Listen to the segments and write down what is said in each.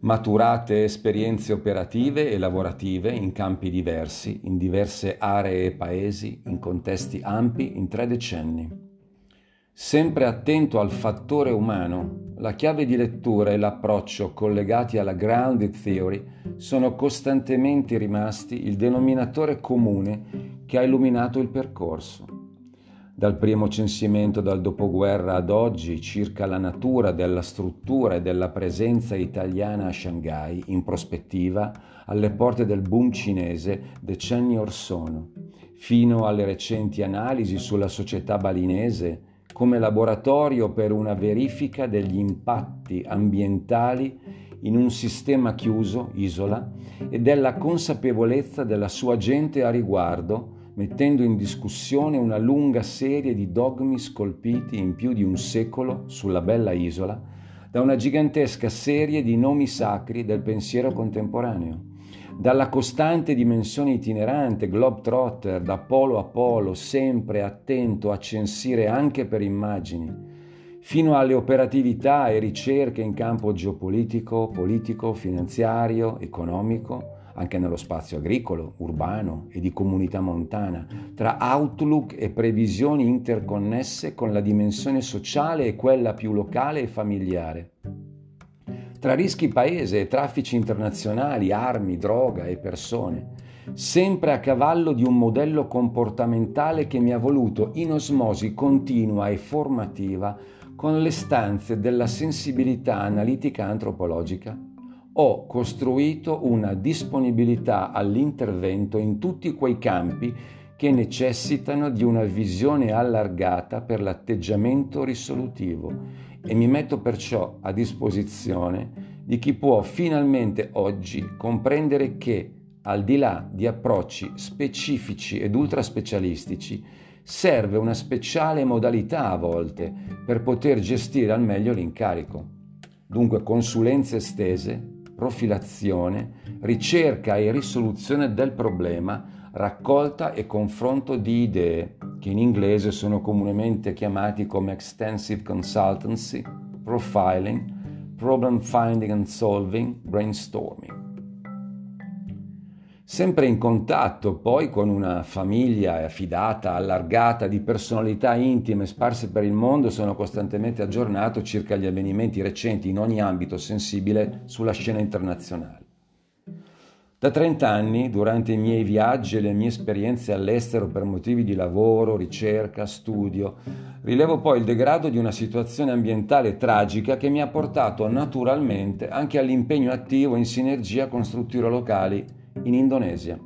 maturate esperienze operative e lavorative in campi diversi, in diverse aree e paesi, in contesti ampi, in tre decenni. Sempre attento al fattore umano, la chiave di lettura e l'approccio collegati alla grounded theory sono costantemente rimasti il denominatore comune che ha illuminato il percorso dal primo censimento dal dopoguerra ad oggi circa la natura della struttura e della presenza italiana a Shanghai in prospettiva alle porte del boom cinese decenni or sono, fino alle recenti analisi sulla società balinese come laboratorio per una verifica degli impatti ambientali in un sistema chiuso, isola, e della consapevolezza della sua gente a riguardo, mettendo in discussione una lunga serie di dogmi scolpiti in più di un secolo sulla bella isola da una gigantesca serie di nomi sacri del pensiero contemporaneo, dalla costante dimensione itinerante, globetrotter, da polo a polo, sempre attento a censire anche per immagini, fino alle operatività e ricerche in campo geopolitico, politico, finanziario, economico, anche nello spazio agricolo, urbano e di comunità montana, tra outlook e previsioni interconnesse con la dimensione sociale e quella più locale e familiare. Tra rischi paese e traffici internazionali, armi, droga e persone, sempre a cavallo di un modello comportamentale che mi ha voluto in osmosi continua e formativa con le stanze della sensibilità analitica antropologica ho costruito una disponibilità all'intervento in tutti quei campi che necessitano di una visione allargata per l'atteggiamento risolutivo e mi metto perciò a disposizione di chi può finalmente oggi comprendere che, al di là di approcci specifici ed ultraspecialistici, serve una speciale modalità a volte per poter gestire al meglio l'incarico. Dunque consulenze estese, profilazione, ricerca e risoluzione del problema, raccolta e confronto di idee, che in inglese sono comunemente chiamati come extensive consultancy, profiling, problem finding and solving, brainstorming. Sempre in contatto poi con una famiglia affidata, allargata di personalità intime sparse per il mondo, sono costantemente aggiornato circa gli avvenimenti recenti in ogni ambito sensibile sulla scena internazionale. Da 30 anni, durante i miei viaggi e le mie esperienze all'estero per motivi di lavoro, ricerca, studio, rilevo poi il degrado di una situazione ambientale tragica che mi ha portato naturalmente anche all'impegno attivo in sinergia con strutture locali in Indonesia.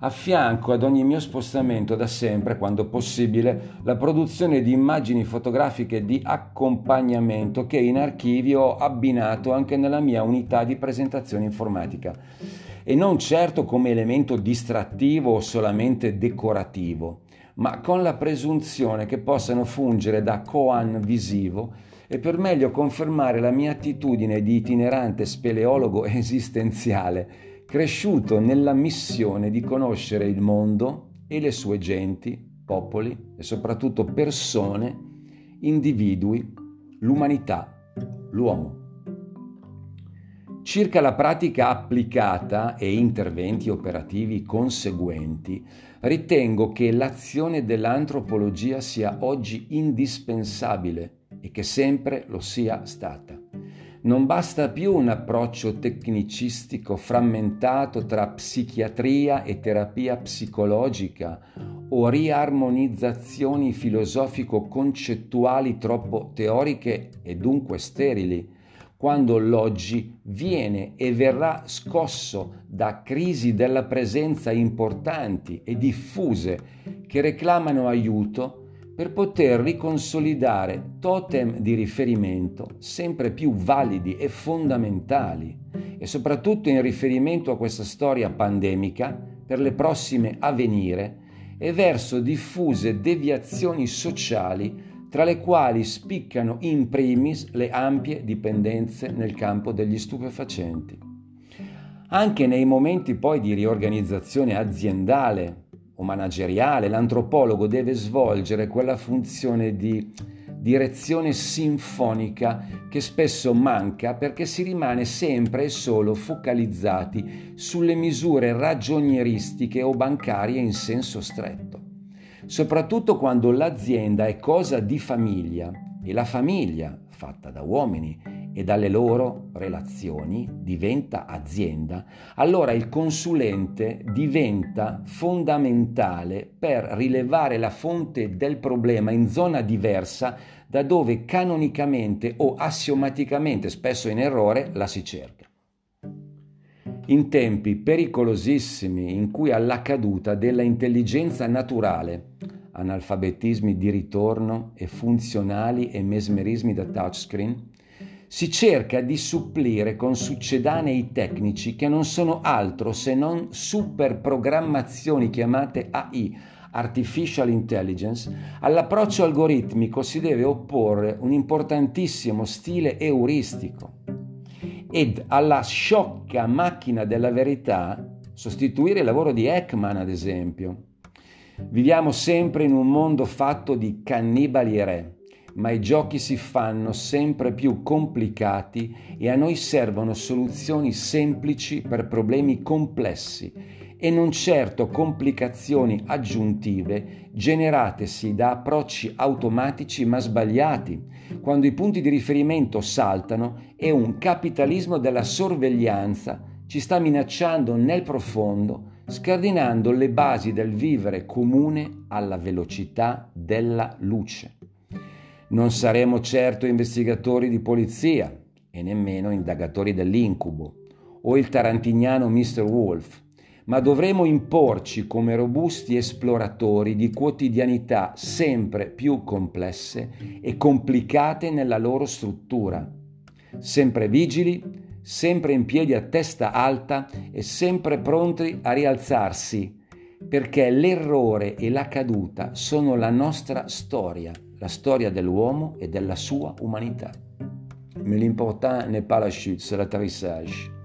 A fianco ad ogni mio spostamento da sempre, quando possibile, la produzione di immagini fotografiche di accompagnamento che in archivio ho abbinato anche nella mia unità di presentazione informatica e non certo come elemento distrattivo o solamente decorativo, ma con la presunzione che possano fungere da koan visivo e per meglio confermare la mia attitudine di itinerante speleologo esistenziale cresciuto nella missione di conoscere il mondo e le sue genti, popoli e soprattutto persone, individui, l'umanità, l'uomo. Circa la pratica applicata e interventi operativi conseguenti, ritengo che l'azione dell'antropologia sia oggi indispensabile e che sempre lo sia stata. Non basta più un approccio tecnicistico frammentato tra psichiatria e terapia psicologica o riarmonizzazioni filosofico-concettuali troppo teoriche e dunque sterili, quando l'oggi viene e verrà scosso da crisi della presenza importanti e diffuse che reclamano aiuto per poter riconsolidare totem di riferimento sempre più validi e fondamentali e soprattutto in riferimento a questa storia pandemica per le prossime a venire e verso diffuse deviazioni sociali tra le quali spiccano in primis le ampie dipendenze nel campo degli stupefacenti. Anche nei momenti poi di riorganizzazione aziendale o manageriale, l'antropologo deve svolgere quella funzione di, direzione sinfonica che spesso manca perché si rimane sempre e solo focalizzati sulle misure ragionieristiche o bancarie in senso stretto. Soprattutto quando l'azienda è cosa di famiglia e la famiglia, fatta da uomini, e dalle loro relazioni diventa azienda, allora il consulente diventa fondamentale per rilevare la fonte del problema in zona diversa da dove canonicamente o assiomaticamente, spesso in errore, la si cerca. In tempi pericolosissimi in cui alla caduta della intelligenza naturale, analfabetismi di ritorno e funzionali e mesmerismi da touchscreen, si cerca di supplire con succedanei tecnici che non sono altro se non superprogrammazioni chiamate AI, Artificial Intelligence, all'approccio algoritmico si deve opporre un importantissimo stile euristico ed alla sciocca macchina della verità sostituire il lavoro di Ekman, ad esempio. Viviamo sempre in un mondo fatto di cannibali e re ma i giochi si fanno sempre più complicati e a noi servono soluzioni semplici per problemi complessi e non certo complicazioni aggiuntive generatesi da approcci automatici ma sbagliati, quando i punti di riferimento saltano e un capitalismo della sorveglianza ci sta minacciando nel profondo, scardinando le basi del vivere comune alla velocità della luce. Non saremo certo investigatori di polizia e nemmeno indagatori dell'incubo o il tarantiniano Mr. Wolf, ma dovremo imporci come robusti esploratori di quotidianità sempre più complesse e complicate nella loro struttura, sempre vigili, sempre in piedi a testa alta e sempre pronti a rialzarsi, perché l'errore e la caduta sono la nostra storia la storia dell'uomo e della sua umanità. Mais l'important n'est pas la chute, c'est l'atterrissage.